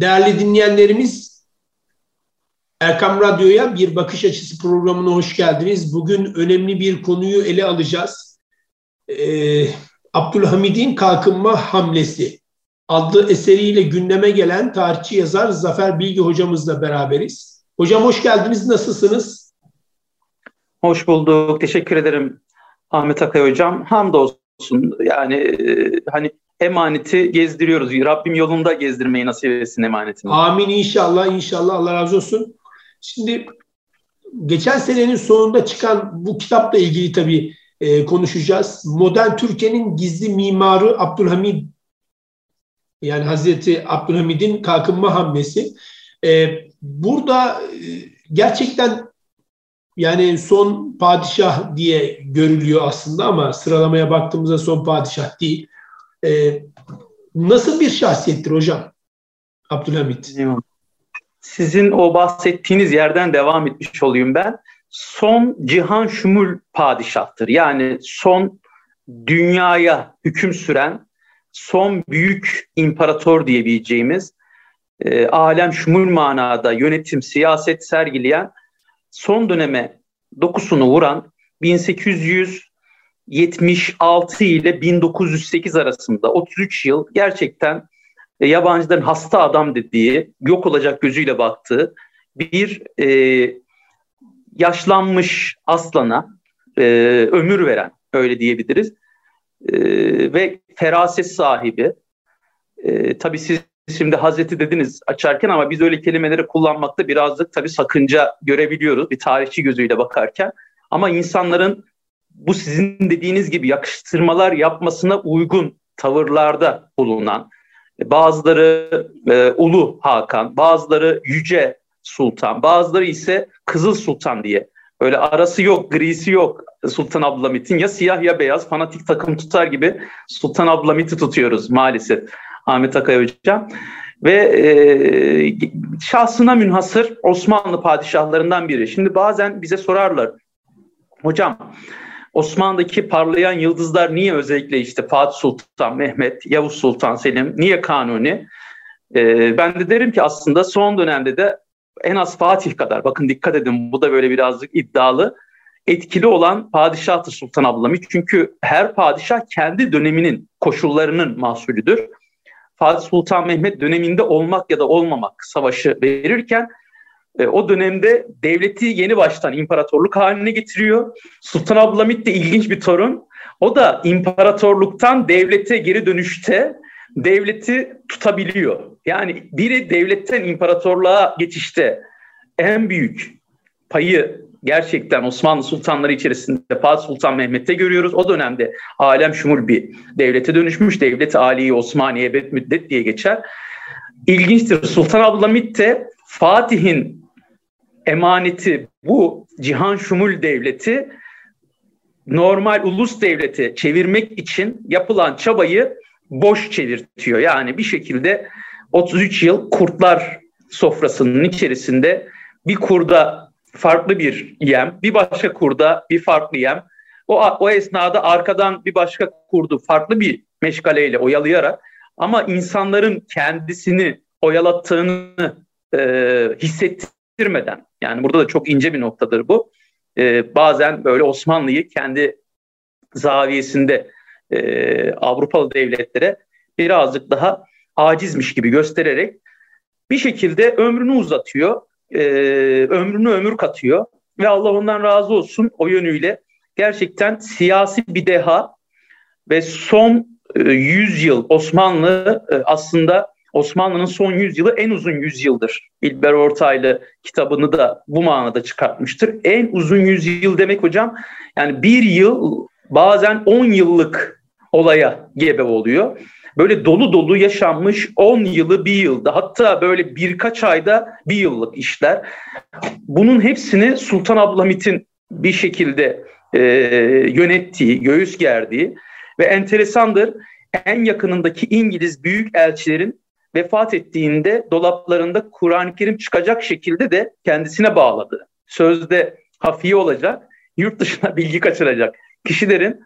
Değerli dinleyenlerimiz, Erkam Radyo'ya bir bakış açısı programına hoş geldiniz. Bugün önemli bir konuyu ele alacağız. Ee, Abdülhamid'in kalkınma hamlesi adlı eseriyle gündeme gelen tarihçi yazar Zafer Bilgi hocamızla beraberiz. Hocam hoş geldiniz, nasılsınız? Hoş bulduk, teşekkür ederim Ahmet Akay hocam. Hamdolsun yani e, hani emaneti gezdiriyoruz. Rabbim yolunda gezdirmeyi nasip etsin emanetini. Amin inşallah inşallah Allah razı olsun. Şimdi geçen senenin sonunda çıkan bu kitapla ilgili tabii e, konuşacağız. Modern Türkiye'nin gizli mimarı Abdülhamid yani Hazreti Abdülhamid'in kalkınma hamlesi. E, burada e, gerçekten yani son padişah diye görülüyor aslında ama sıralamaya baktığımızda son padişah değil. E, nasıl bir şahsiyettir hocam Abdülhamit? Sizin o bahsettiğiniz yerden devam etmiş olayım ben. Son cihan şumul padişahtır. Yani son dünyaya hüküm süren son büyük imparator diyebileceğimiz e, alem şumul manada yönetim, siyaset sergileyen son döneme dokusunu vuran 1800 76 ile 1908 arasında 33 yıl gerçekten e, yabancıların hasta adam dediği, yok olacak gözüyle baktığı bir e, yaşlanmış aslana e, ömür veren, öyle diyebiliriz. E, ve feraset sahibi. E, tabii siz şimdi Hazreti dediniz açarken ama biz öyle kelimeleri kullanmakta birazcık tabii sakınca görebiliyoruz bir tarihçi gözüyle bakarken. Ama insanların bu sizin dediğiniz gibi yakıştırmalar yapmasına uygun tavırlarda bulunan, bazıları e, Ulu Hakan, bazıları Yüce Sultan, bazıları ise Kızıl Sultan diye. Öyle arası yok, grisi yok Sultan Abdülhamit'in. Ya siyah ya beyaz fanatik takım tutar gibi Sultan Abdülhamit'i tutuyoruz maalesef Ahmet Akay Hocam. Ve e, şahsına münhasır Osmanlı padişahlarından biri. Şimdi bazen bize sorarlar, hocam Osmanlı'daki parlayan yıldızlar niye özellikle işte Fatih Sultan Mehmet, Yavuz Sultan Selim, niye Kanuni? Ee, ben de derim ki aslında son dönemde de en az Fatih kadar, bakın dikkat edin bu da böyle birazcık iddialı, etkili olan padişahtır Sultan Abdülhamit. Çünkü her padişah kendi döneminin koşullarının mahsulüdür. Fatih Sultan Mehmet döneminde olmak ya da olmamak savaşı verirken e, o dönemde devleti yeni baştan imparatorluk haline getiriyor. Sultan Abdülhamit de ilginç bir torun. O da imparatorluktan devlete geri dönüşte devleti tutabiliyor. Yani biri devletten imparatorluğa geçişte en büyük payı gerçekten Osmanlı sultanları içerisinde Fatih Sultan Mehmet'te görüyoruz. O dönemde alem şumul bir devlete dönüşmüş. Devlet-i Aliye Osmaniye müddet diye geçer. İlginçtir. Sultan Abdülhamit de Fatih'in emaneti bu cihan şumul devleti normal ulus devleti çevirmek için yapılan çabayı boş çevirtiyor. Yani bir şekilde 33 yıl kurtlar sofrasının içerisinde bir kurda farklı bir yem, bir başka kurda bir farklı yem. O, o esnada arkadan bir başka kurdu farklı bir meşgaleyle oyalayarak ama insanların kendisini oyalattığını e, hissettirmeden yani burada da çok ince bir noktadır bu. E, bazen böyle Osmanlı'yı kendi zaviyesinde e, Avrupalı devletlere birazcık daha acizmiş gibi göstererek bir şekilde ömrünü uzatıyor, e, ömrünü ömür katıyor ve Allah ondan razı olsun o yönüyle gerçekten siyasi bir deha ve son e, 100 yıl Osmanlı e, aslında Osmanlı'nın son yüzyılı en uzun yüzyıldır. İlber Ortaylı kitabını da bu manada çıkartmıştır. En uzun yüzyıl demek hocam yani bir yıl bazen 10 yıllık olaya gebe oluyor. Böyle dolu dolu yaşanmış 10 yılı bir yılda hatta böyle birkaç ayda bir yıllık işler. Bunun hepsini Sultan Abdülhamit'in bir şekilde e, yönettiği, göğüs gerdiği ve enteresandır en yakınındaki İngiliz büyük elçilerin vefat ettiğinde dolaplarında Kur'an-ı Kerim çıkacak şekilde de kendisine bağladı. Sözde hafiye olacak, yurt dışına bilgi kaçıracak kişilerin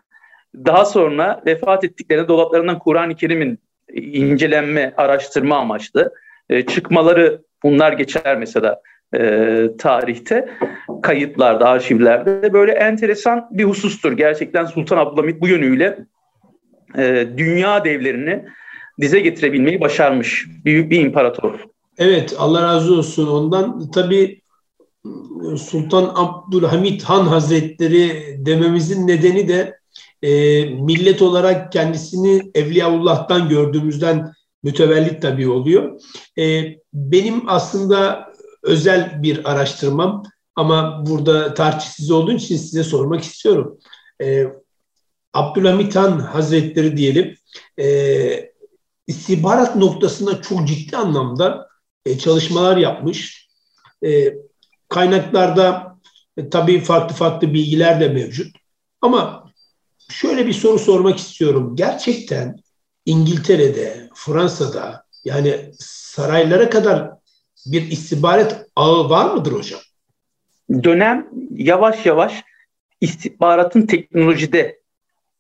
daha sonra vefat ettiklerinde dolaplarından Kur'an-ı Kerim'in incelenme, araştırma amaçlı e, çıkmaları bunlar geçer mesela e, tarihte kayıtlarda, arşivlerde böyle enteresan bir husustur. Gerçekten Sultan Abdülhamit bu yönüyle e, dünya devlerini dize getirebilmeyi başarmış büyük bir imparator. Evet Allah razı olsun ondan. Tabii Sultan Abdülhamit Han Hazretleri dememizin nedeni de e, millet olarak kendisini Evliyaullah'tan gördüğümüzden mütevellit tabii oluyor. E, benim aslında özel bir araştırmam ama burada tartışsız olduğu için size sormak istiyorum. E, Abdülhamit Han Hazretleri diyelim e, istihbarat noktasında çok ciddi anlamda e, çalışmalar yapmış. E, kaynaklarda e, tabii farklı farklı bilgiler de mevcut. Ama şöyle bir soru sormak istiyorum. Gerçekten İngiltere'de, Fransa'da yani saraylara kadar bir istihbarat ağı var mıdır hocam? Dönem yavaş yavaş istihbaratın teknolojide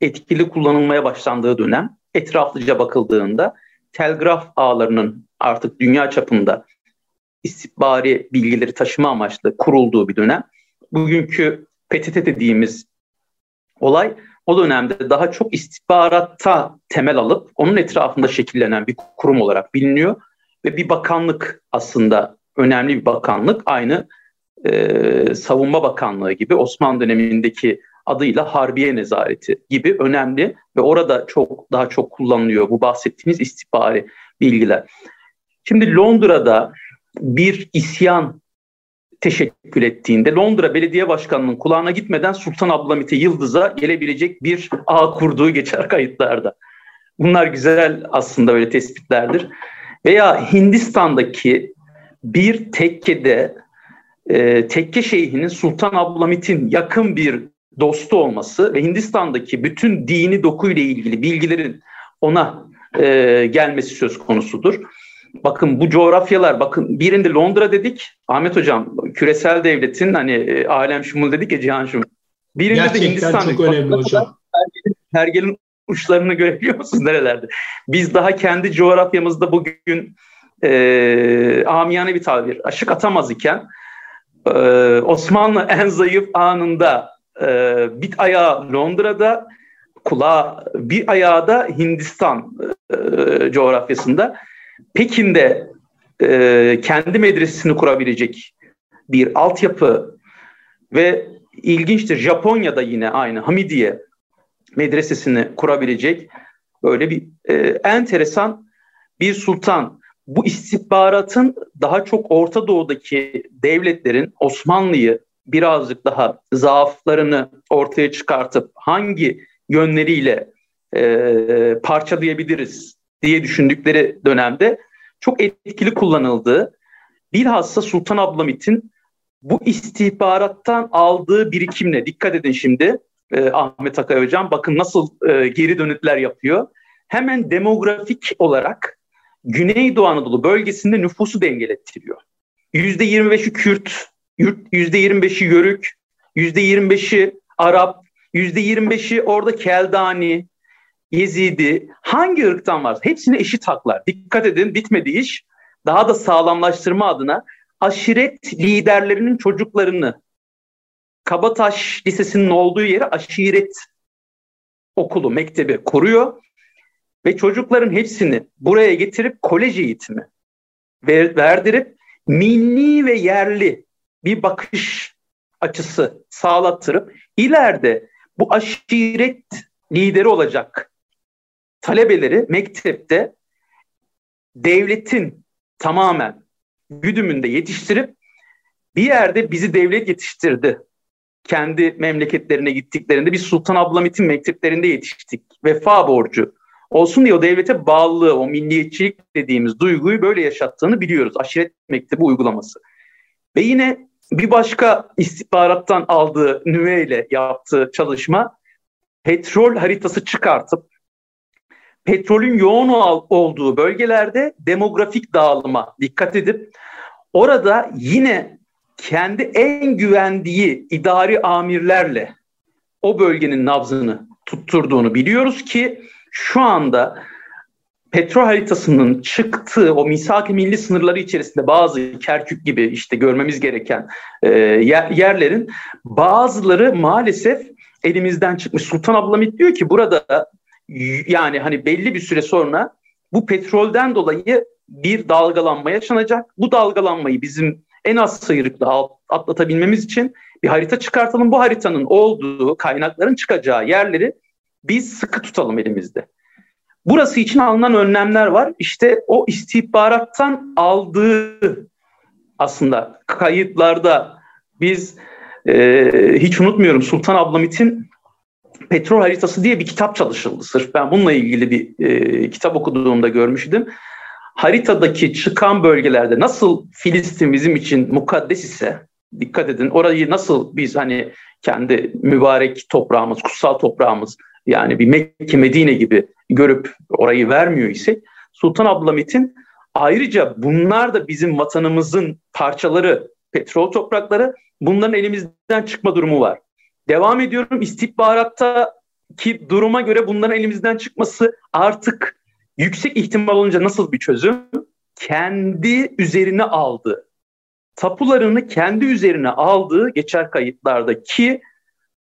etkili kullanılmaya başlandığı dönem etraflıca bakıldığında telgraf ağlarının artık dünya çapında istihbari bilgileri taşıma amaçlı kurulduğu bir dönem. Bugünkü PTT dediğimiz olay o dönemde daha çok istihbaratta temel alıp onun etrafında şekillenen bir kurum olarak biliniyor ve bir bakanlık aslında önemli bir bakanlık aynı e, savunma bakanlığı gibi Osmanlı dönemindeki adıyla Harbiye Nezareti gibi önemli ve orada çok daha çok kullanılıyor bu bahsettiğimiz istihbari bilgiler. Şimdi Londra'da bir isyan teşekkül ettiğinde Londra Belediye Başkanı'nın kulağına gitmeden Sultan Abdülhamit'e Yıldız'a gelebilecek bir ağ kurduğu geçer kayıtlarda. Bunlar güzel aslında öyle tespitlerdir. Veya Hindistan'daki bir tekkede e, tekke şeyhinin Sultan Abdülhamit'in yakın bir dostu olması ve Hindistan'daki bütün dini dokuyla ilgili bilgilerin ona e, gelmesi söz konusudur. Bakın bu coğrafyalar, bakın birinde Londra dedik, Ahmet Hocam küresel devletin hani e, alem şumul dedik ya cihan şumul. Birinde Gerçekten de Hindistan çok önemli hocam. Pergelin, pergelin uçlarını görebiliyor musunuz nerelerde? Biz daha kendi coğrafyamızda bugün e, amiyane bir tabir aşık atamaz iken e, Osmanlı en zayıf anında e, bir ayağı Londra'da kulağı bir ayağı da Hindistan e, coğrafyasında Pekin'de e, kendi medresesini kurabilecek bir altyapı ve ilginçtir Japonya'da yine aynı Hamidiye medresesini kurabilecek böyle bir e, enteresan bir sultan. Bu istihbaratın daha çok Orta Doğu'daki devletlerin Osmanlı'yı birazcık daha zaaflarını ortaya çıkartıp hangi yönleriyle e, parçalayabiliriz diye düşündükleri dönemde çok etkili kullanıldığı bilhassa Sultan Abdülhamit'in bu istihbarattan aldığı birikimle dikkat edin şimdi e, Ahmet Akay Hocam bakın nasıl e, geri dönütler yapıyor. Hemen demografik olarak Güneydoğu Anadolu bölgesinde nüfusu dengelettiriyor. %25'i Kürt, %25'i Yörük, %25'i Arap, %25'i orada Keldani, Yezidi hangi ırktan varsa hepsine eşit haklar. Dikkat edin bitmedi iş. Daha da sağlamlaştırma adına aşiret liderlerinin çocuklarını Kabataş Lisesi'nin olduğu yere aşiret okulu, mektebi kuruyor ve çocukların hepsini buraya getirip kolej eğitimi verdirip milli ve yerli bir bakış açısı sağlattırıp ileride bu aşiret lideri olacak talebeleri mektepte devletin tamamen güdümünde yetiştirip bir yerde bizi devlet yetiştirdi. Kendi memleketlerine gittiklerinde biz Sultan Abdülhamit'in mekteplerinde yetiştik. Vefa borcu olsun diye o devlete bağlılığı, o milliyetçilik dediğimiz duyguyu böyle yaşattığını biliyoruz. Aşiret mektebi uygulaması. Ve yine bir başka istihbarattan aldığı nüveyle yaptığı çalışma petrol haritası çıkartıp petrolün yoğun olduğu bölgelerde demografik dağılıma dikkat edip orada yine kendi en güvendiği idari amirlerle o bölgenin nabzını tutturduğunu biliyoruz ki şu anda petrol haritasının çıktığı o misak-ı milli sınırları içerisinde bazı Kerkük gibi işte görmemiz gereken e, yer, yerlerin bazıları maalesef elimizden çıkmış. Sultan Abdülhamit diyor ki burada yani hani belli bir süre sonra bu petrolden dolayı bir dalgalanma yaşanacak. Bu dalgalanmayı bizim en az sıyrıkla atlatabilmemiz için bir harita çıkartalım. Bu haritanın olduğu, kaynakların çıkacağı yerleri biz sıkı tutalım elimizde. Burası için alınan önlemler var. İşte o istihbarattan aldığı aslında kayıtlarda biz e, hiç unutmuyorum Sultan Ablamit'in petrol haritası diye bir kitap çalışıldı. Sırf ben bununla ilgili bir e, kitap okuduğumda görmüştüm. Haritadaki çıkan bölgelerde nasıl Filistin bizim için mukaddes ise dikkat edin orayı nasıl biz hani kendi mübarek toprağımız, kutsal toprağımız yani bir Mekke Medine gibi görüp orayı vermiyor isek Sultan Abdülhamit'in ayrıca bunlar da bizim vatanımızın parçaları, petrol toprakları bunların elimizden çıkma durumu var. Devam ediyorum istihbaratta ki duruma göre bunların elimizden çıkması artık yüksek ihtimal olunca nasıl bir çözüm? Kendi üzerine aldı. Tapularını kendi üzerine aldığı geçer kayıtlarda ki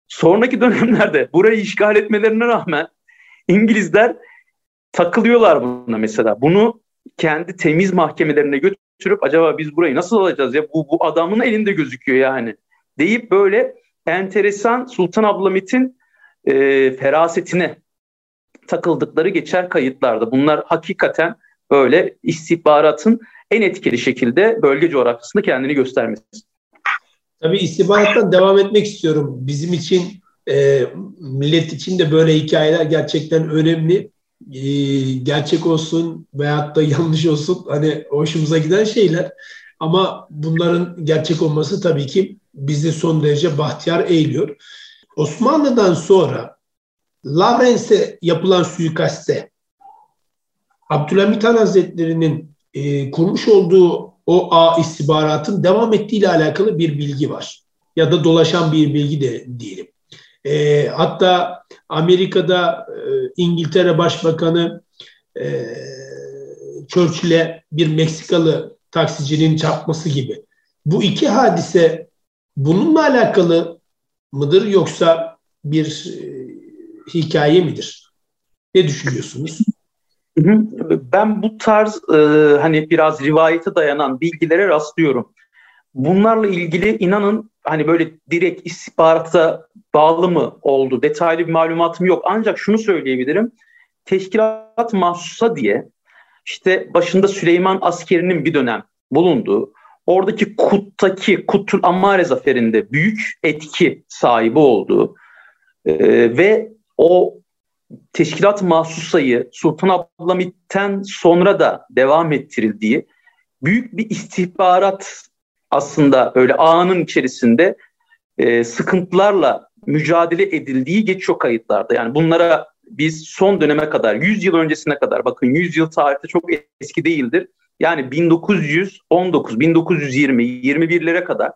sonraki dönemlerde burayı işgal etmelerine rağmen İngilizler takılıyorlar buna mesela. Bunu kendi temiz mahkemelerine götürüp acaba biz burayı nasıl alacağız ya bu, bu adamın elinde gözüküyor yani deyip böyle enteresan Sultan Abdülhamit'in e, ferasetine takıldıkları geçer kayıtlarda. Bunlar hakikaten böyle istihbaratın en etkili şekilde bölge coğrafyasında kendini göstermesi. Tabii istihbarattan devam etmek istiyorum. Bizim için, e, millet için de böyle hikayeler gerçekten önemli. E, gerçek olsun veyahut da yanlış olsun hani hoşumuza giden şeyler. Ama bunların gerçek olması tabii ki bizi son derece bahtiyar eğiliyor. Osmanlı'dan sonra Lavrence'e yapılan suikaste Abdülhamit Han Hazretleri'nin e, kurmuş olduğu o A istihbaratın devam ettiğiyle alakalı bir bilgi var. Ya da dolaşan bir bilgi de diyelim. E, hatta Amerika'da e, İngiltere Başbakanı e, Churchill'e bir Meksikalı taksicinin çarpması gibi. Bu iki hadise bununla alakalı mıdır yoksa bir e, hikaye midir? Ne düşünüyorsunuz? Ben bu tarz e, hani biraz rivayete dayanan bilgilere rastlıyorum. Bunlarla ilgili inanın hani böyle direkt istihbarata bağlı mı oldu detaylı bir malumatım yok. Ancak şunu söyleyebilirim. Teşkilat mahsusa diye işte başında Süleyman askerinin bir dönem bulunduğu oradaki Kut'taki Kut'ul Ammare zaferinde büyük etki sahibi olduğu e, ve o teşkilat mahsusayı Sultan Abdülhamit'ten sonra da devam ettirildiği büyük bir istihbarat aslında öyle ağının içerisinde e, sıkıntılarla mücadele edildiği geçiyor kayıtlarda. Yani bunlara biz son döneme kadar 100 yıl öncesine kadar bakın 100 yıl tarihte çok eski değildir. Yani 1919, 1920, 21'lere kadar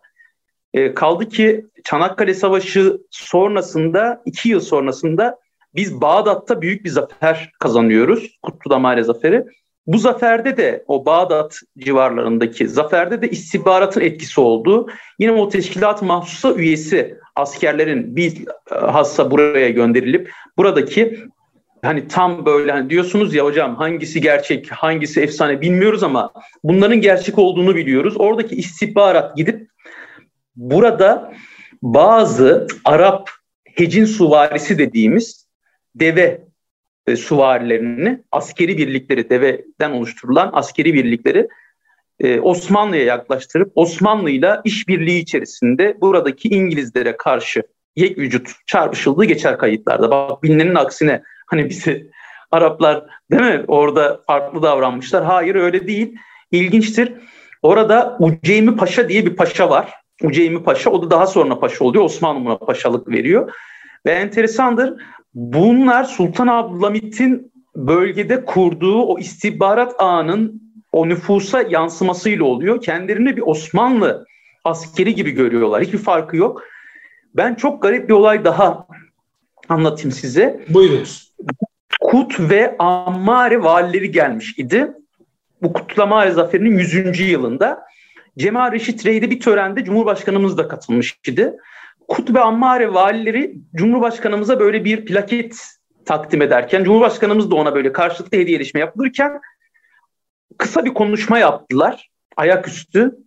e, kaldı ki Çanakkale Savaşı sonrasında, iki yıl sonrasında biz Bağdat'ta büyük bir zafer kazanıyoruz. Kutlu Damare Zaferi. Bu zaferde de o Bağdat civarlarındaki zaferde de istihbaratın etkisi oldu. Yine o teşkilat mahsusa üyesi askerlerin bir e, hassa buraya gönderilip buradaki hani tam böyle hani diyorsunuz ya hocam hangisi gerçek hangisi efsane bilmiyoruz ama bunların gerçek olduğunu biliyoruz. Oradaki istihbarat gidip burada bazı Arap hecin suvarisi dediğimiz deve e, suvarilerini, askeri birlikleri, deveden oluşturulan askeri birlikleri e, Osmanlı'ya yaklaştırıp Osmanlı'yla işbirliği içerisinde buradaki İngilizlere karşı yek vücut çarpışıldığı geçer kayıtlarda. Bak bilinenin aksine hani bizi Araplar değil mi orada farklı davranmışlar. Hayır öyle değil. İlginçtir. Orada Uceymi Paşa diye bir paşa var. Uceymi Paşa o da daha sonra paşa oluyor. Osmanlı buna paşalık veriyor. Ve enteresandır. Bunlar Sultan Abdülhamit'in bölgede kurduğu o istihbarat ağının o nüfusa yansımasıyla oluyor. Kendilerini bir Osmanlı askeri gibi görüyorlar. Hiçbir farkı yok. Ben çok garip bir olay daha anlatayım size. Buyurunuz. Kut ve Ammare valileri gelmiş idi. Bu kutlama zaferinin 100. yılında. Cemal Reşit Rey'de bir törende Cumhurbaşkanımız da katılmış idi. Kut ve Ammare valileri Cumhurbaşkanımıza böyle bir plaket takdim ederken, Cumhurbaşkanımız da ona böyle karşılıklı hediyeleşme yapılırken kısa bir konuşma yaptılar ayaküstü.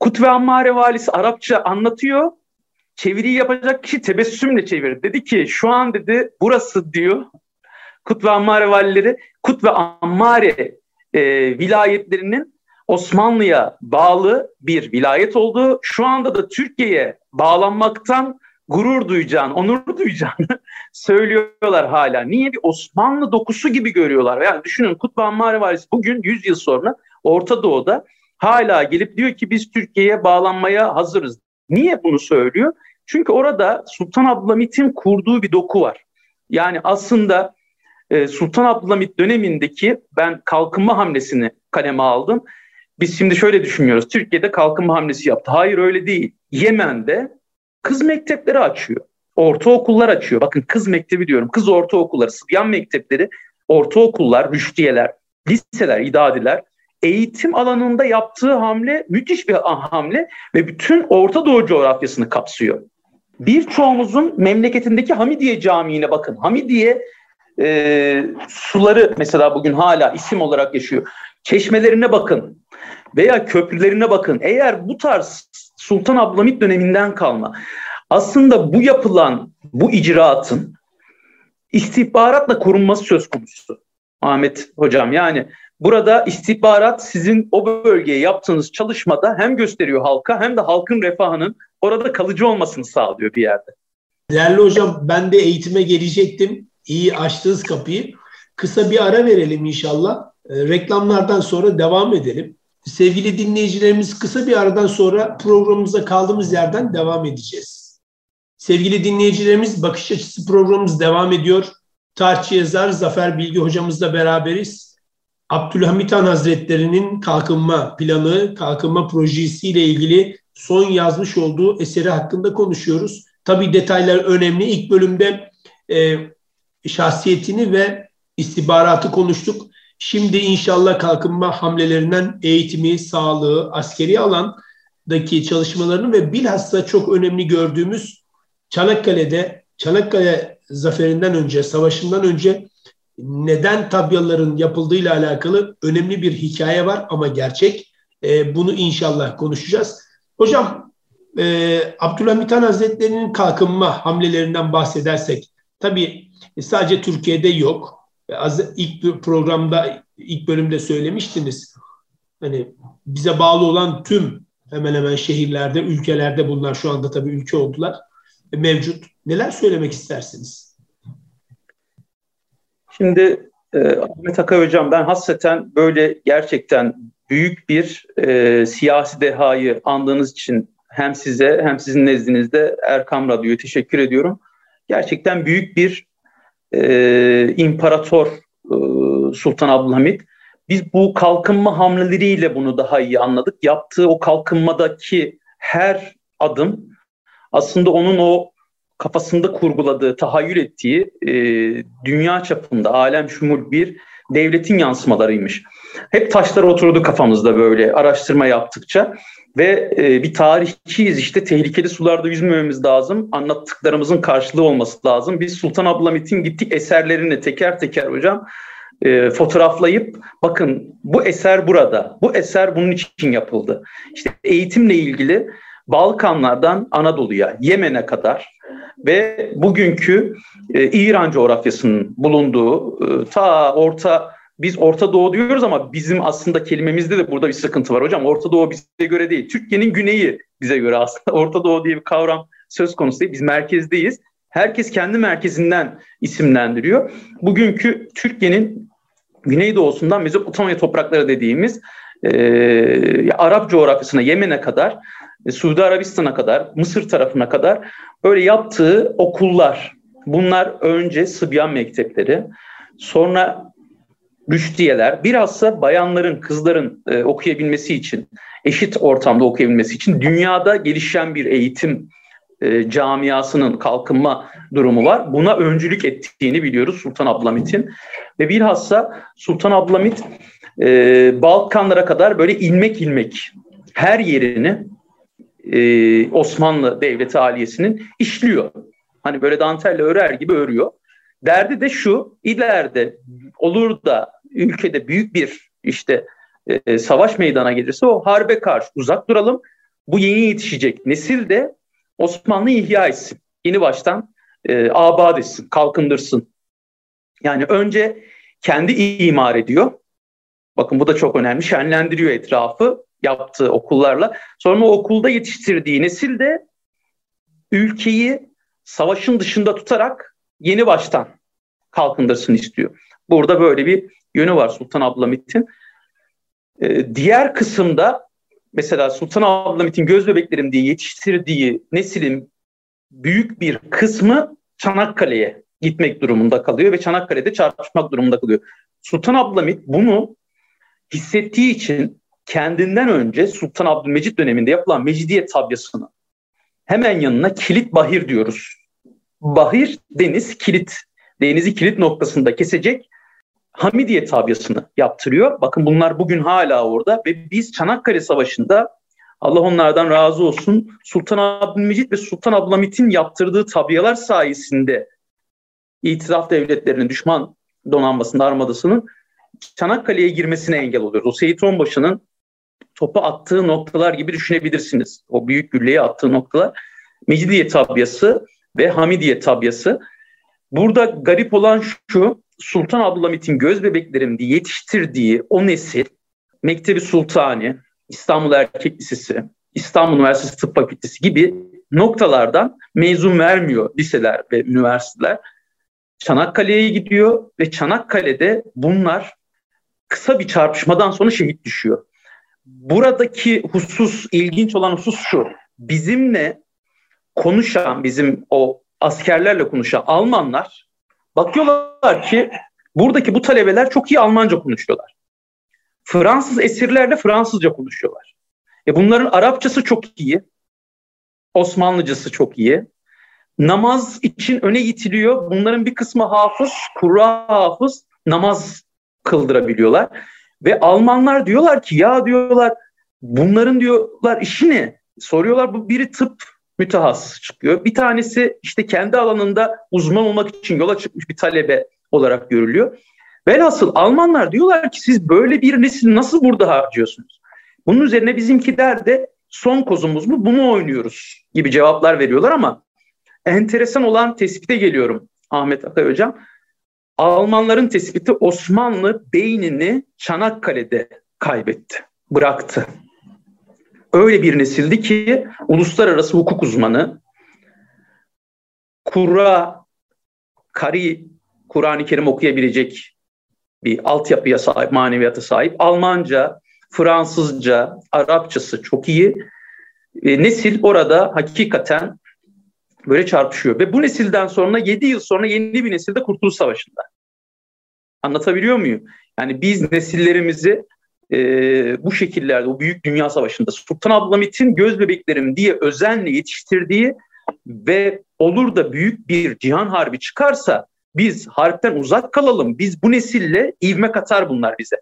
Kut ve Ammare valisi Arapça anlatıyor. Çeviriyi yapacak kişi tebessümle çevirdi. Dedi ki şu an dedi burası diyor Kut ve Ammare valileri Kut ve Ammare e, vilayetlerinin Osmanlı'ya bağlı bir vilayet olduğu, şu anda da Türkiye'ye bağlanmaktan gurur duyacağını, onur duyacağını söylüyorlar hala. Niye? Bir Osmanlı dokusu gibi görüyorlar. Yani düşünün Kutbu Ammari Valisi bugün 100 yıl sonra Orta Doğu'da hala gelip diyor ki biz Türkiye'ye bağlanmaya hazırız. Niye bunu söylüyor? Çünkü orada Sultan Abdülhamit'in kurduğu bir doku var. Yani aslında e, Sultan Abdülhamit dönemindeki ben kalkınma hamlesini kaleme aldım. Biz şimdi şöyle düşünüyoruz. Türkiye'de kalkınma hamlesi yaptı. Hayır öyle değil. Yemen'de kız mektepleri açıyor. Ortaokullar açıyor. Bakın kız mektebi diyorum. Kız ortaokulları, Sıbyan mektepleri, ortaokullar, rüştiyeler, liseler, idadiler eğitim alanında yaptığı hamle müthiş bir hamle ve bütün Orta Doğu coğrafyasını kapsıyor. Birçoğumuzun memleketindeki Hamidiye Camii'ne bakın. Hamidiye e, suları mesela bugün hala isim olarak yaşıyor. Çeşmelerine bakın veya köprülerine bakın. Eğer bu tarz Sultan Abdülhamit döneminden kalma aslında bu yapılan bu icraatın istihbaratla korunması söz konusu. Ahmet hocam yani burada istihbarat sizin o bölgeye yaptığınız çalışmada hem gösteriyor halka hem de halkın refahının orada kalıcı olmasını sağlıyor bir yerde. Değerli hocam ben de eğitime gelecektim. İyi açtınız kapıyı. Kısa bir ara verelim inşallah. E, reklamlardan sonra devam edelim. Sevgili dinleyicilerimiz kısa bir aradan sonra programımıza kaldığımız yerden devam edeceğiz. Sevgili dinleyicilerimiz Bakış Açısı programımız devam ediyor. Tarihçi yazar Zafer Bilgi hocamızla beraberiz. Abdülhamit Han Hazretleri'nin kalkınma planı, kalkınma projesiyle ilgili son yazmış olduğu eseri hakkında konuşuyoruz. Tabii detaylar önemli. İlk bölümde e, şahsiyetini ve istihbaratı konuştuk. Şimdi inşallah kalkınma hamlelerinden eğitimi, sağlığı, askeri alandaki çalışmalarını ve bilhassa çok önemli gördüğümüz Çanakkale'de, Çanakkale zaferinden önce, savaşından önce neden tabyaların yapıldığıyla alakalı önemli bir hikaye var ama gerçek. E, bunu inşallah konuşacağız. Hocam, e, Abdülhamit Han Hazretleri'nin kalkınma hamlelerinden bahsedersek, tabii sadece Türkiye'de yok az ilk programda ilk bölümde söylemiştiniz. Hani bize bağlı olan tüm hemen hemen şehirlerde, ülkelerde bunlar şu anda tabii ülke oldular. E, mevcut. Neler söylemek istersiniz? Şimdi e, Ahmet Akay Hocam ben hasreten böyle gerçekten büyük bir e, siyasi dehayı andığınız için hem size hem sizin nezdinizde Erkam Radyo'ya teşekkür ediyorum. Gerçekten büyük bir e, imparator e, Sultan Abdülhamit. Biz bu kalkınma hamleleriyle bunu daha iyi anladık. Yaptığı o kalkınmadaki her adım aslında onun o kafasında kurguladığı, tahayyül ettiği e, dünya çapında alem şumul bir devletin yansımalarıymış. Hep taşlar oturdu kafamızda böyle araştırma yaptıkça ve e, bir tarihçiyiz işte tehlikeli sularda yüzmememiz lazım. Anlattıklarımızın karşılığı olması lazım. Biz Sultan Abdülhamit'in gittik eserlerini teker teker hocam e, fotoğraflayıp bakın bu eser burada. Bu eser bunun için yapıldı. İşte eğitimle ilgili Balkanlardan Anadolu'ya, Yemen'e kadar ve bugünkü e, İran coğrafyasının bulunduğu e, ta Orta biz Orta Doğu diyoruz ama bizim aslında kelimemizde de burada bir sıkıntı var hocam. Orta Doğu bize göre değil. Türkiye'nin güneyi bize göre aslında. Orta Doğu diye bir kavram söz konusu değil. Biz merkezdeyiz. Herkes kendi merkezinden isimlendiriyor. Bugünkü Türkiye'nin Güneydoğusundan Mezopotamya toprakları dediğimiz e, Arap coğrafyasına, Yemen'e kadar, Suudi Arabistan'a kadar, Mısır tarafına kadar böyle yaptığı okullar. Bunlar önce Sıbyan mektepleri, sonra müştiyeler bilhassa bayanların, kızların e, okuyabilmesi için, eşit ortamda okuyabilmesi için dünyada gelişen bir eğitim e, camiasının kalkınma durumu var. Buna öncülük ettiğini biliyoruz Sultan Abdülhamit'in. Ve bilhassa Sultan Abdülhamit e, Balkanlara kadar böyle ilmek ilmek her yerini e, Osmanlı Devleti Aliyesi'nin işliyor. Hani böyle dantelle örer gibi örüyor. Derdi de şu, ileride olur da ülkede büyük bir işte e, savaş meydana gelirse o harbe karşı uzak duralım. Bu yeni yetişecek nesil de Osmanlı ihya etsin. Yeni baştan e, abad etsin, kalkındırsın. Yani önce kendi imar ediyor. Bakın bu da çok önemli. Şenlendiriyor etrafı yaptığı okullarla. Sonra o okulda yetiştirdiği nesil de ülkeyi savaşın dışında tutarak yeni baştan kalkındırsın istiyor. Burada böyle bir yönü var Sultan Abdülhamit'in. Ee, diğer kısımda mesela Sultan Abdülhamit'in göz bebeklerim diye yetiştirdiği neslin büyük bir kısmı Çanakkale'ye gitmek durumunda kalıyor ve Çanakkale'de çarpışmak durumunda kalıyor. Sultan Abdülhamit bunu hissettiği için kendinden önce Sultan Abdülmecit döneminde yapılan Mecidiye tabyasını hemen yanına kilit bahir diyoruz. Bahir deniz kilit. Denizi kilit noktasında kesecek Hamidiye tabyasını yaptırıyor. Bakın bunlar bugün hala orada ve biz Çanakkale Savaşı'nda Allah onlardan razı olsun Sultan Abdülmecit ve Sultan Abdülhamit'in yaptırdığı tabyalar sayesinde itiraf devletlerinin düşman donanmasının armadasının Çanakkale'ye girmesine engel oluyoruz. O Seyit Onbaşı'nın topu attığı noktalar gibi düşünebilirsiniz. O büyük gülleyi attığı noktalar. Mecidiye tabyası ve Hamidiye tabyası. Burada garip olan şu, Sultan Abdülhamit'in göz bebeklerim diye yetiştirdiği o nesil, Mektebi Sultani, İstanbul Erkek Lisesi, İstanbul Üniversitesi Tıp Fakültesi gibi noktalardan mezun vermiyor liseler ve üniversiteler. Çanakkale'ye gidiyor ve Çanakkale'de bunlar kısa bir çarpışmadan sonra şehit düşüyor. Buradaki husus, ilginç olan husus şu. Bizimle konuşan, bizim o askerlerle konuşan Almanlar bakıyorlar ki buradaki bu talebeler çok iyi Almanca konuşuyorlar. Fransız esirlerle Fransızca konuşuyorlar. E bunların Arapçası çok iyi. Osmanlıcası çok iyi. Namaz için öne itiliyor. Bunların bir kısmı hafız, Kur'a hafız, namaz kıldırabiliyorlar. Ve Almanlar diyorlar ki ya diyorlar bunların diyorlar işi ne? Soruyorlar bu biri tıp mütehassıs çıkıyor. Bir tanesi işte kendi alanında uzman olmak için yola çıkmış bir talebe olarak görülüyor. Velhasıl Almanlar diyorlar ki siz böyle bir nesil nasıl burada harcıyorsunuz? Bunun üzerine bizimkiler de son kozumuz mu bunu oynuyoruz gibi cevaplar veriyorlar ama enteresan olan tespite geliyorum Ahmet Akay Hocam. Almanların tespiti Osmanlı beynini Çanakkale'de kaybetti, bıraktı. Öyle bir nesildi ki uluslararası hukuk uzmanı, Kur'a, Kari, Kur'an-ı Kerim okuyabilecek bir altyapıya sahip, maneviyata sahip. Almanca, Fransızca, Arapçası çok iyi. E, nesil orada hakikaten böyle çarpışıyor. Ve bu nesilden sonra 7 yıl sonra yeni bir nesil de Kurtuluş Savaşı'nda. Anlatabiliyor muyum? Yani biz nesillerimizi e, bu şekillerde, o büyük dünya savaşında Sultan Abdülhamit'in göz bebeklerim diye özenle yetiştirdiği ve olur da büyük bir cihan harbi çıkarsa biz harpten uzak kalalım. Biz bu nesille ivme katar bunlar bize.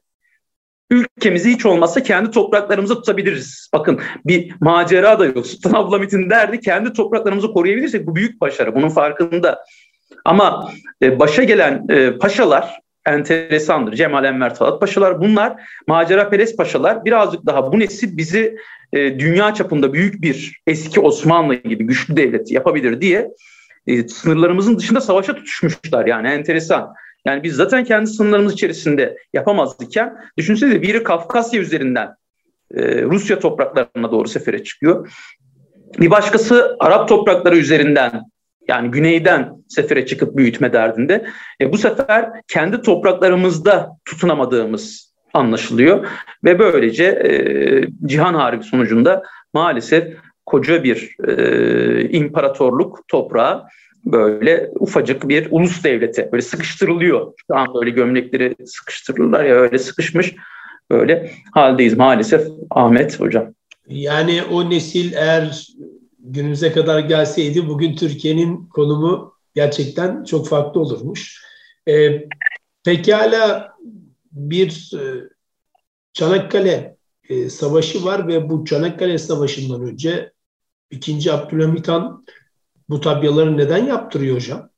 Ülkemizi hiç olmazsa kendi topraklarımıza tutabiliriz. Bakın bir macera da yok. Sultan Abdülhamit'in derdi kendi topraklarımızı koruyabilirsek bu büyük başarı. Bunun farkında. Ama e, başa gelen e, paşalar enteresandır. Cemal Enver Talat paşalar bunlar macera perest paşalar. Birazcık daha bu nesil bizi e, dünya çapında büyük bir eski Osmanlı gibi güçlü devlet yapabilir diye e, sınırlarımızın dışında savaşa tutuşmuşlar yani enteresan. Yani biz zaten kendi sınırlarımız içerisinde yapamazdıkken düşünsenize biri Kafkasya üzerinden e, Rusya topraklarına doğru sefere çıkıyor. Bir başkası Arap toprakları üzerinden yani güneyden sefere çıkıp büyütme derdinde. E, bu sefer kendi topraklarımızda tutunamadığımız anlaşılıyor ve böylece e, Cihan Harbi sonucunda maalesef koca bir e, imparatorluk toprağı böyle ufacık bir ulus devleti böyle sıkıştırılıyor. Şu an böyle gömlekleri sıkıştırırlar ya öyle sıkışmış böyle haldeyiz maalesef Ahmet hocam. Yani o nesil eğer günümüze kadar gelseydi bugün Türkiye'nin konumu gerçekten çok farklı olurmuş. E, pekala bir e, Çanakkale e, Savaşı var ve bu Çanakkale Savaşı'ndan önce 2. Abdülhamit Han bu tabyaları neden yaptırıyor hocam?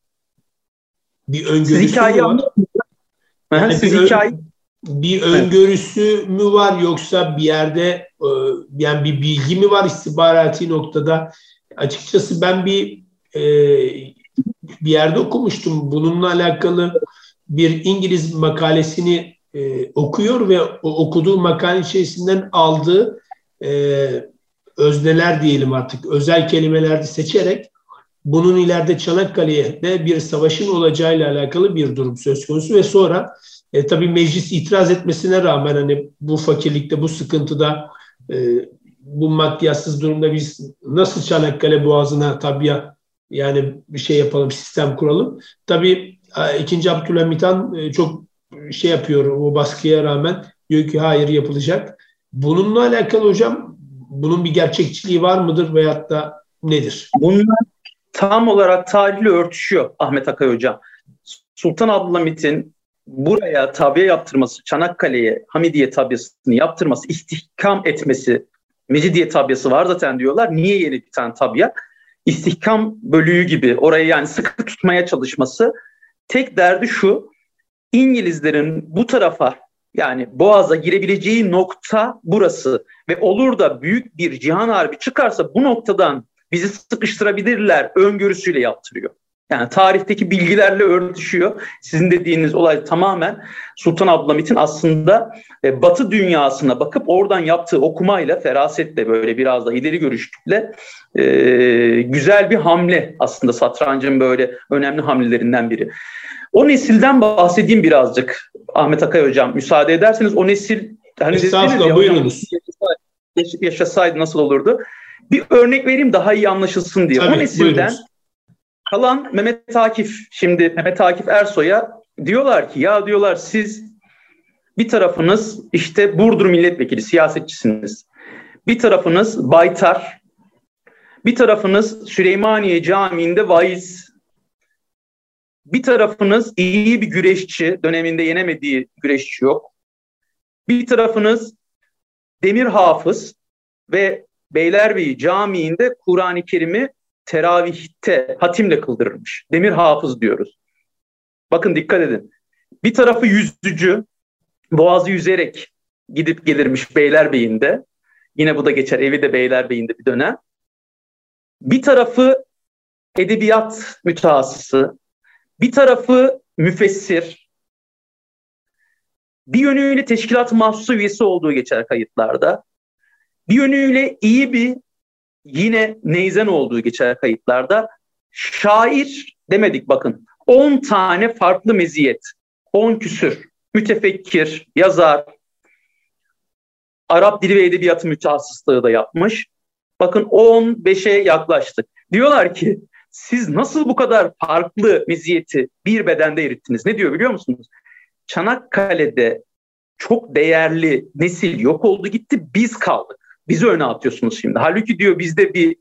Bir öngörüsü mü var? Yani Siz bir, hikaye... bir öngörüsü mü var yoksa bir yerde e, yani bir bilgi mi var istihbarati noktada? Açıkçası ben bir e, bir yerde okumuştum. Bununla alakalı bir İngiliz makalesini e, okuyor ve o okuduğu makale içerisinden aldığı e, özneler diyelim artık özel kelimeler seçerek bunun ileride Çanakkale'de bir savaşın olacağıyla alakalı bir durum söz konusu ve sonra e, tabii meclis itiraz etmesine rağmen hani bu fakirlikte, bu sıkıntıda, e, bu maddiyatsız durumda biz nasıl Çanakkale Boğazı'na tabii yani bir şey yapalım, sistem kuralım. Tabii e, ikinci Abdülhamit Han e, çok şey yapıyor o baskıya rağmen diyor ki hayır yapılacak. Bununla alakalı hocam bunun bir gerçekçiliği var mıdır veyahut da nedir? Bunlar tam olarak tarihle örtüşüyor Ahmet Akay Hocam. Sultan Abdülhamit'in buraya tabiye yaptırması, Çanakkale'ye Hamidiye tabiyasını yaptırması, istihkam etmesi, Mecidiye tabiyası var zaten diyorlar. Niye yeni bir tane tabiye? İstihkam bölüğü gibi orayı yani sıkı tutmaya çalışması. Tek derdi şu, İngilizlerin bu tarafa yani Boğaz'a girebileceği nokta burası ve olur da büyük bir cihan harbi çıkarsa bu noktadan bizi sıkıştırabilirler öngörüsüyle yaptırıyor. Yani tarihteki bilgilerle örtüşüyor. Sizin dediğiniz olay tamamen Sultan Abdülhamit'in aslında e, Batı dünyasına bakıp oradan yaptığı okumayla, ferasetle böyle biraz da ileri görüşlükle e, güzel bir hamle aslında satrancın böyle önemli hamlelerinden biri. O nesilden bahsedeyim birazcık Ahmet Akay Hocam. Müsaade ederseniz o nesil hani Estağfurullah buyurunuz. Yaşasaydı, yaşasaydı nasıl olurdu? Bir örnek vereyim daha iyi anlaşılsın diye. Tabii, o nesilden kalan Mehmet Akif, şimdi Mehmet Akif Ersoy'a diyorlar ki ya diyorlar siz bir tarafınız işte Burdur milletvekili, siyasetçisiniz. Bir tarafınız Baytar, bir tarafınız Süleymaniye Camii'nde vaiz. Bir tarafınız iyi bir güreşçi, döneminde yenemediği güreşçi yok. Bir tarafınız demir hafız ve Beylerbeyi Camii'nde Kur'an-ı Kerim'i teravihte hatimle kıldırırmış. Demir hafız diyoruz. Bakın dikkat edin. Bir tarafı yüzücü, boğazı yüzerek gidip gelirmiş Beylerbeyi'nde. Yine bu da geçer evi de Beylerbeyi'nde bir dönem. Bir tarafı edebiyat mütehassısı, bir tarafı müfessir, bir yönüyle teşkilat mahsusu üyesi olduğu geçer kayıtlarda. Bir yönüyle iyi bir yine neyzen olduğu geçer kayıtlarda. Şair demedik bakın. 10 tane farklı meziyet. 10 küsür. Mütefekkir, yazar, Arap dili ve edebiyatı mütehassıslığı da yapmış. Bakın 15'e yaklaştık. Diyorlar ki siz nasıl bu kadar farklı meziyeti bir bedende erittiniz? Ne diyor biliyor musunuz? Çanakkale'de çok değerli nesil yok oldu gitti biz kaldık. Bizi öne atıyorsunuz şimdi. Halbuki diyor bizde bir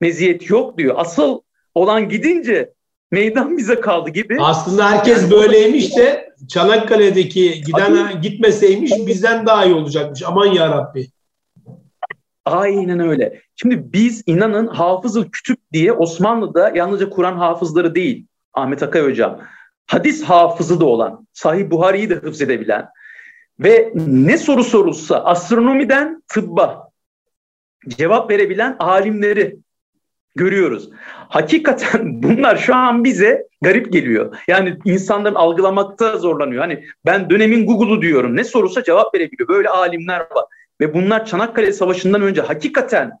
meziyet yok diyor. Asıl olan gidince meydan bize kaldı gibi. Aslında herkes yani böyleymiş de Çanakkale'deki giden gitmeseymiş bizden daha iyi olacakmış. Aman ya Rabbi. Aynen öyle. Şimdi biz inanın hafızı kütüp diye Osmanlı'da yalnızca Kur'an hafızları değil Ahmet Akay Hocam. Hadis hafızı da olan, Sahih Buhari'yi de hıfz edebilen ve ne soru sorulsa astronomiden tıbba cevap verebilen alimleri görüyoruz. Hakikaten bunlar şu an bize garip geliyor. Yani insanların algılamakta zorlanıyor. Hani ben dönemin Google'u diyorum. Ne sorulsa cevap verebiliyor. Böyle alimler var. Ve bunlar Çanakkale Savaşı'ndan önce hakikaten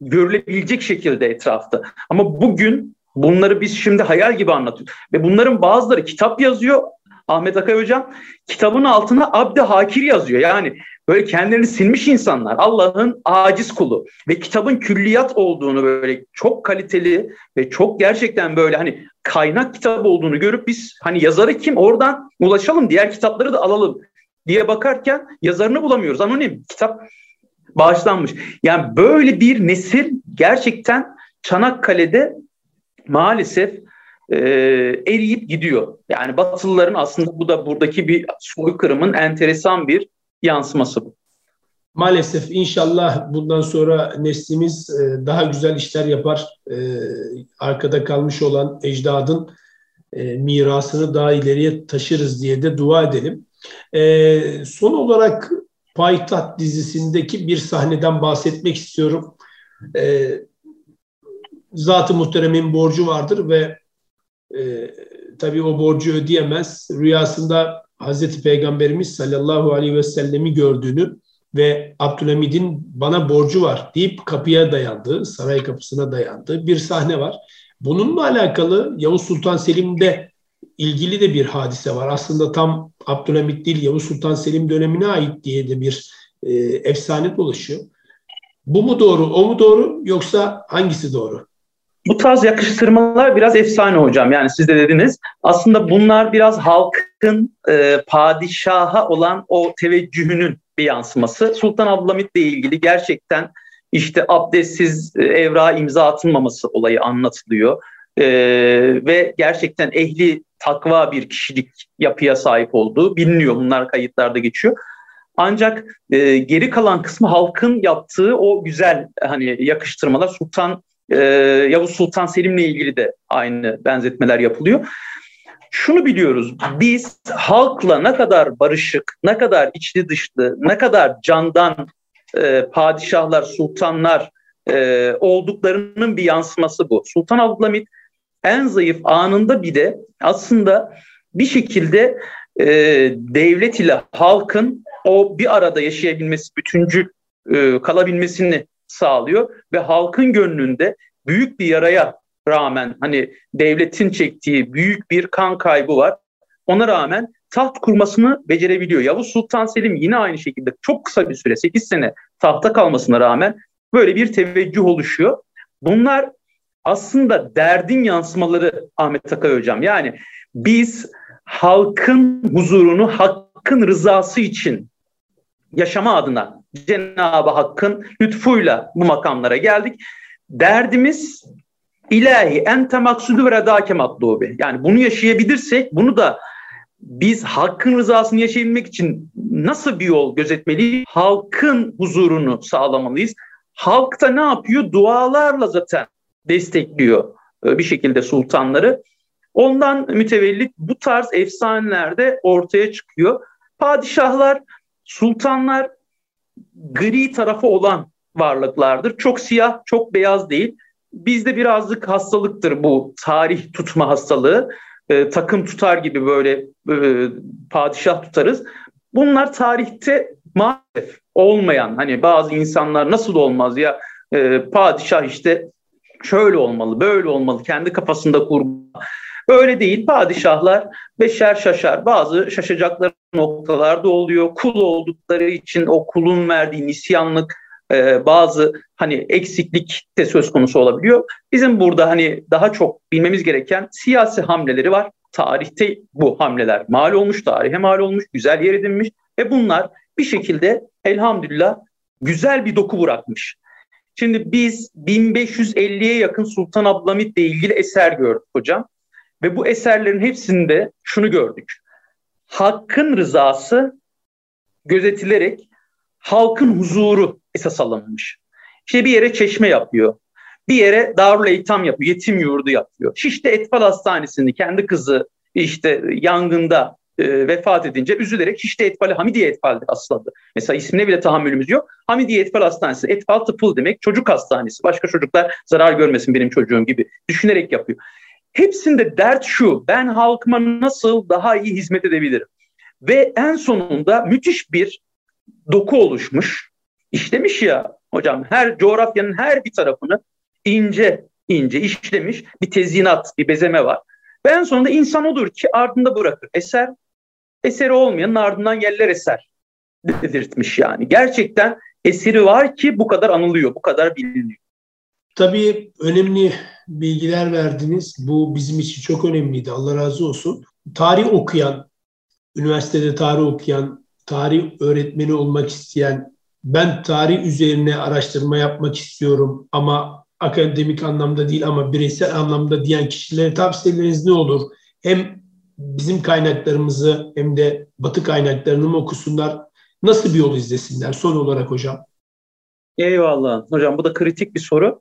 görülebilecek şekilde etrafta. Ama bugün bunları biz şimdi hayal gibi anlatıyoruz. Ve bunların bazıları kitap yazıyor. Ahmet Akay Hocam kitabın altına Abdi Hakir yazıyor. Yani böyle kendilerini silmiş insanlar. Allah'ın aciz kulu ve kitabın külliyat olduğunu böyle çok kaliteli ve çok gerçekten böyle hani kaynak kitabı olduğunu görüp biz hani yazarı kim oradan ulaşalım diğer kitapları da alalım diye bakarken yazarını bulamıyoruz. Anonim kitap bağışlanmış. Yani böyle bir nesil gerçekten Çanakkale'de maalesef e, eriyip gidiyor. Yani Batılıların aslında bu da buradaki bir soykırımın enteresan bir yansıması bu. Maalesef inşallah bundan sonra neslimiz e, daha güzel işler yapar. E, arkada kalmış olan ecdadın e, mirasını daha ileriye taşırız diye de dua edelim. Son olarak Payitaht dizisindeki bir sahneden bahsetmek istiyorum. Zat-ı Muhterem'in borcu vardır ve tabii o borcu ödeyemez. Rüyasında Hazreti Peygamberimiz sallallahu aleyhi ve sellemi gördüğünü ve Abdülhamid'in bana borcu var deyip kapıya dayandığı, saray kapısına dayandığı bir sahne var. Bununla alakalı Yavuz Sultan Selim'de ilgili de bir hadise var. Aslında tam Abdülhamid değil Yavuz Sultan Selim dönemine ait diye de bir e, efsane dolaşıyor. Bu mu doğru, o mu doğru yoksa hangisi doğru? Bu tarz yakıştırmalar biraz efsane hocam. Yani siz de dediniz. Aslında bunlar biraz halkın e, padişaha olan o teveccühünün bir yansıması. Sultan Abdülhamit ile ilgili gerçekten işte abdestsiz e, evrağa imza atılmaması olayı anlatılıyor. Ee, ve gerçekten ehli takva bir kişilik yapıya sahip olduğu biliniyor. Bunlar kayıtlarda geçiyor. Ancak e, geri kalan kısmı halkın yaptığı o güzel hani yakıştırmalar Sultan e, Yavuz Sultan Selim'le ilgili de aynı benzetmeler yapılıyor şunu biliyoruz. Biz halkla ne kadar barışık, ne kadar içli dışlı, ne kadar candan e, padişahlar, sultanlar e, olduklarının bir yansıması bu. Sultan Abdülhamit en zayıf anında bile aslında bir şekilde e, devlet ile halkın o bir arada yaşayabilmesi, bütüncül e, kalabilmesini sağlıyor ve halkın gönlünde büyük bir yaraya rağmen hani devletin çektiği büyük bir kan kaybı var. Ona rağmen taht kurmasını becerebiliyor. Yavuz Sultan Selim yine aynı şekilde çok kısa bir süre 8 sene tahta kalmasına rağmen böyle bir teveccüh oluşuyor. Bunlar aslında derdin yansımaları Ahmet Akay Hocam. Yani biz halkın huzurunu hakkın rızası için yaşama adına Cenab-ı Hakk'ın lütfuyla bu makamlara geldik. Derdimiz İlahi ente maksudu ve redake matlubi. Yani bunu yaşayabilirsek bunu da biz hakkın rızasını yaşayabilmek için nasıl bir yol gözetmeliyiz? Halkın huzurunu sağlamalıyız. Halk da ne yapıyor? Dualarla zaten destekliyor e, bir şekilde sultanları. Ondan mütevellit bu tarz efsanelerde ortaya çıkıyor. Padişahlar, sultanlar gri tarafı olan varlıklardır. Çok siyah, çok beyaz değil. Bizde birazcık hastalıktır bu tarih tutma hastalığı. E, takım tutar gibi böyle e, padişah tutarız. Bunlar tarihte maalesef olmayan hani bazı insanlar nasıl olmaz ya e, padişah işte şöyle olmalı böyle olmalı kendi kafasında kurma. Öyle değil padişahlar beşer şaşar bazı şaşacakları noktalarda oluyor. Kul oldukları için o kulun verdiği nisyanlık e, bazı hani eksiklik de söz konusu olabiliyor. Bizim burada hani daha çok bilmemiz gereken siyasi hamleleri var. Tarihte bu hamleler mal olmuş, tarihe mal olmuş, güzel yer edinmiş ve bunlar bir şekilde elhamdülillah güzel bir doku bırakmış. Şimdi biz 1550'ye yakın Sultan Abdülhamit ile ilgili eser gördük hocam. Ve bu eserlerin hepsinde şunu gördük. Hakkın rızası gözetilerek halkın huzuru esas alınmış. İşte bir yere çeşme yapıyor. Bir yere Darül Eytam yapıyor, yetim yurdu yapıyor. Şişli Etfal Hastanesi'ni kendi kızı işte yangında e, vefat edince üzülerek Şişli Etfal'i Hamidiye Etfal'de asladı. Mesela ismine bile tahammülümüz yok. Hamidiye Etfal Hastanesi, Etfal tıpıl demek çocuk hastanesi. Başka çocuklar zarar görmesin benim çocuğum gibi düşünerek yapıyor. Hepsinde dert şu, ben halkıma nasıl daha iyi hizmet edebilirim? Ve en sonunda müthiş bir doku oluşmuş. İşlemiş ya hocam her coğrafyanın her bir tarafını ince ince işlemiş bir tezyinat, bir bezeme var. Ve en sonunda insan odur ki ardında bırakır. Eser, eseri olmayanın ardından yerler eser dedirtmiş yani. Gerçekten eseri var ki bu kadar anılıyor, bu kadar biliniyor. Tabii önemli bilgiler verdiniz. Bu bizim için çok önemliydi. Allah razı olsun. Tarih okuyan, üniversitede tarih okuyan, tarih öğretmeni olmak isteyen, ben tarih üzerine araştırma yapmak istiyorum ama akademik anlamda değil ama bireysel anlamda diyen kişilere tavsiyeleriniz ne olur? Hem bizim kaynaklarımızı hem de batı kaynaklarını mı okusunlar? Nasıl bir yol izlesinler son olarak hocam? Eyvallah. Hocam bu da kritik bir soru.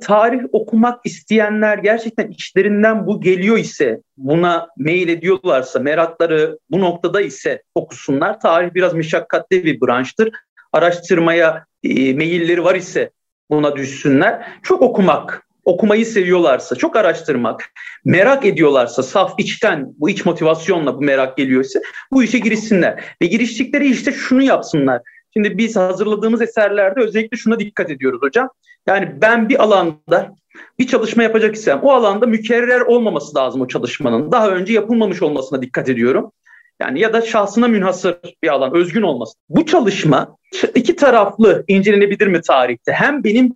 Tarih okumak isteyenler gerçekten içlerinden bu geliyor ise, buna mail ediyorlarsa, merakları bu noktada ise okusunlar. Tarih biraz meşakkatli bir branştır. Araştırmaya e, meyilleri var ise buna düşsünler. Çok okumak, okumayı seviyorlarsa, çok araştırmak, merak ediyorlarsa, saf içten bu iç motivasyonla bu merak geliyorsa bu işe girişsinler. Ve giriştikleri işte şunu yapsınlar. Şimdi biz hazırladığımız eserlerde özellikle şuna dikkat ediyoruz hocam. Yani ben bir alanda bir çalışma yapacak isem o alanda mükerrer olmaması lazım o çalışmanın. Daha önce yapılmamış olmasına dikkat ediyorum. Yani ya da şahsına münhasır bir alan, özgün olması. Bu çalışma iki taraflı incelenebilir mi tarihte? Hem benim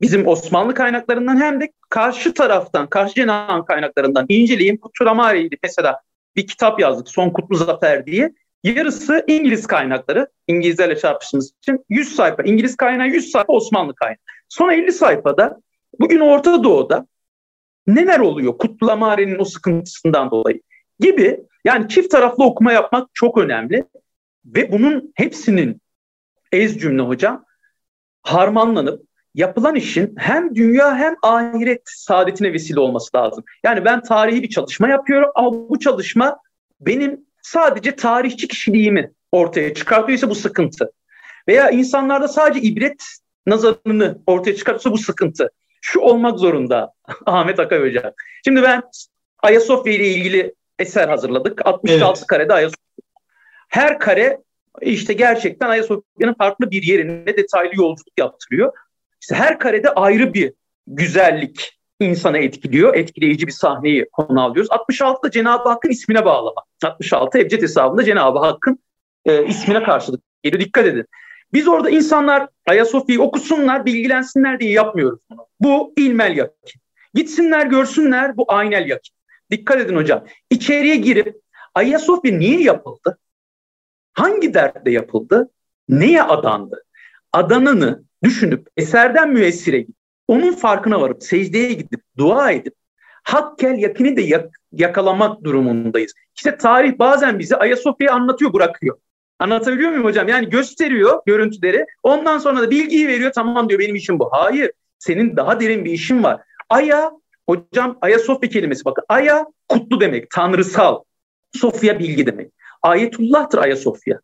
bizim Osmanlı kaynaklarından hem de karşı taraftan, karşı cenahın kaynaklarından inceleyeyim. Kutramari'ydi mesela bir kitap yazdık Son Kutlu Zafer diye. Yarısı İngiliz kaynakları. İngilizlerle çarpıştığımız için 100 sayfa. İngiliz kaynağı 100 sayfa Osmanlı kaynağı. Sonra 50 sayfada bugün Orta Doğu'da neler oluyor Kutlamari'nin o sıkıntısından dolayı gibi yani çift taraflı okuma yapmak çok önemli ve bunun hepsinin ez cümle hocam harmanlanıp yapılan işin hem dünya hem ahiret saadetine vesile olması lazım. Yani ben tarihi bir çalışma yapıyorum ama bu çalışma benim sadece tarihçi kişiliğimi ortaya çıkartıyorsa bu sıkıntı. Veya insanlarda sadece ibret nazarını ortaya çıkartıyorsa bu sıkıntı. Şu olmak zorunda Ahmet Akay Hocam. Şimdi ben Ayasofya ile ilgili eser hazırladık. 66 evet. karede Ayasofya. Her kare işte gerçekten Ayasofya'nın farklı bir yerine detaylı yolculuk yaptırıyor. İşte her karede ayrı bir güzellik insana etkiliyor. Etkileyici bir sahneyi konu alıyoruz. 66 da Cenab-ı Hakk'ın ismine bağlama. 66 Ebced hesabında Cenab-ı Hakk'ın e, ismine karşılık geliyor. Dikkat edin. Biz orada insanlar Ayasofya'yı okusunlar, bilgilensinler diye yapmıyoruz bunu. Bu ilmel yakin. Gitsinler, görsünler bu aynel yakin. Dikkat edin hocam. İçeriye girip Ayasofya niye yapıldı? Hangi dertle yapıldı? Neye adandı? Adanını düşünüp eserden müessire gidip onun farkına varıp secdeye gidip dua edip hakkel yakini de yak- yakalamak durumundayız. İşte tarih bazen bize Ayasofya'yı anlatıyor bırakıyor. Anlatabiliyor muyum hocam? Yani gösteriyor görüntüleri. Ondan sonra da bilgiyi veriyor. Tamam diyor benim işim bu. Hayır. Senin daha derin bir işin var. Aya hocam Ayasofya kelimesi bakın. Aya kutlu demek. Tanrısal. Sofya bilgi demek. Ayetullah'tır Ayasofya.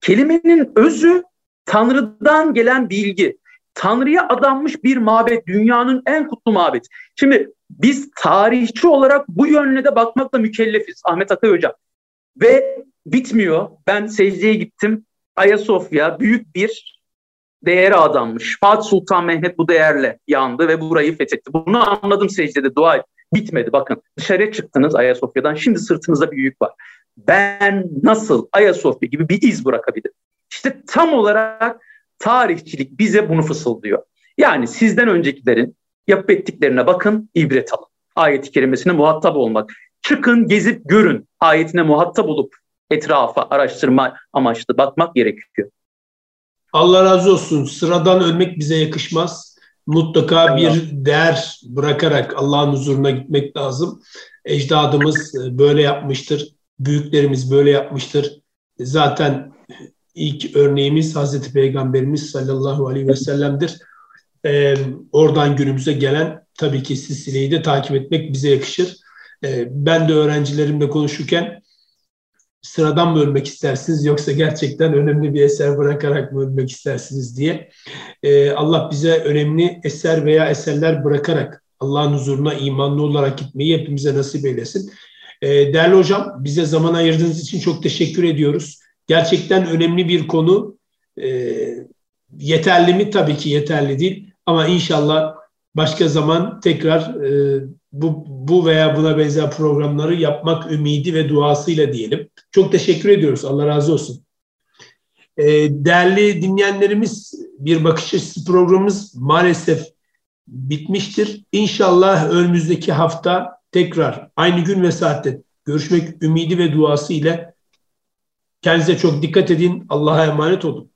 Kelimenin özü Tanrı'dan gelen bilgi. Tanrı'ya adanmış bir mabet, dünyanın en kutlu mabet. Şimdi biz tarihçi olarak bu yönle de bakmakla mükellefiz Ahmet Akay Hocam. Ve bitmiyor. Ben secdeye gittim. Ayasofya büyük bir değere adanmış. Fatih Sultan Mehmet bu değerle yandı ve burayı fethetti. Bunu anladım secdede dua et. Bitmedi bakın. Dışarıya çıktınız Ayasofya'dan. Şimdi sırtınızda bir yük var. Ben nasıl Ayasofya gibi bir iz bırakabilirim? İşte tam olarak tarihçilik bize bunu fısıldıyor. Yani sizden öncekilerin yapıp ettiklerine bakın, ibret alın. Ayet-i kerimesine muhatap olmak. Çıkın, gezip görün. Ayetine muhatap olup etrafa araştırma amaçlı bakmak gerekiyor. Allah razı olsun. Sıradan ölmek bize yakışmaz. Mutlaka Allah. bir değer bırakarak Allah'ın huzuruna gitmek lazım. Ecdadımız böyle yapmıştır. Büyüklerimiz böyle yapmıştır. Zaten ilk örneğimiz Hazreti Peygamberimiz sallallahu aleyhi ve sellem'dir. Ee, oradan günümüze gelen tabii ki silsileyi de takip etmek bize yakışır. Ee, ben de öğrencilerimle konuşurken sıradan mı ölmek istersiniz yoksa gerçekten önemli bir eser bırakarak mı ölmek istersiniz diye. Ee, Allah bize önemli eser veya eserler bırakarak Allah'ın huzuruna imanlı olarak gitmeyi hepimize nasip eylesin. Ee, değerli hocam bize zaman ayırdığınız için çok teşekkür ediyoruz. Gerçekten önemli bir konu. Ee, yeterli mi? Tabii ki yeterli değil. Ama inşallah başka zaman tekrar e, bu, bu veya buna benzer programları yapmak ümidi ve duasıyla diyelim. Çok teşekkür ediyoruz. Allah razı olsun. E, değerli dinleyenlerimiz bir bakış açısı programımız maalesef bitmiştir. İnşallah önümüzdeki hafta tekrar aynı gün ve saatte görüşmek ümidi ve duası ile kendinize çok dikkat edin. Allah'a emanet olun.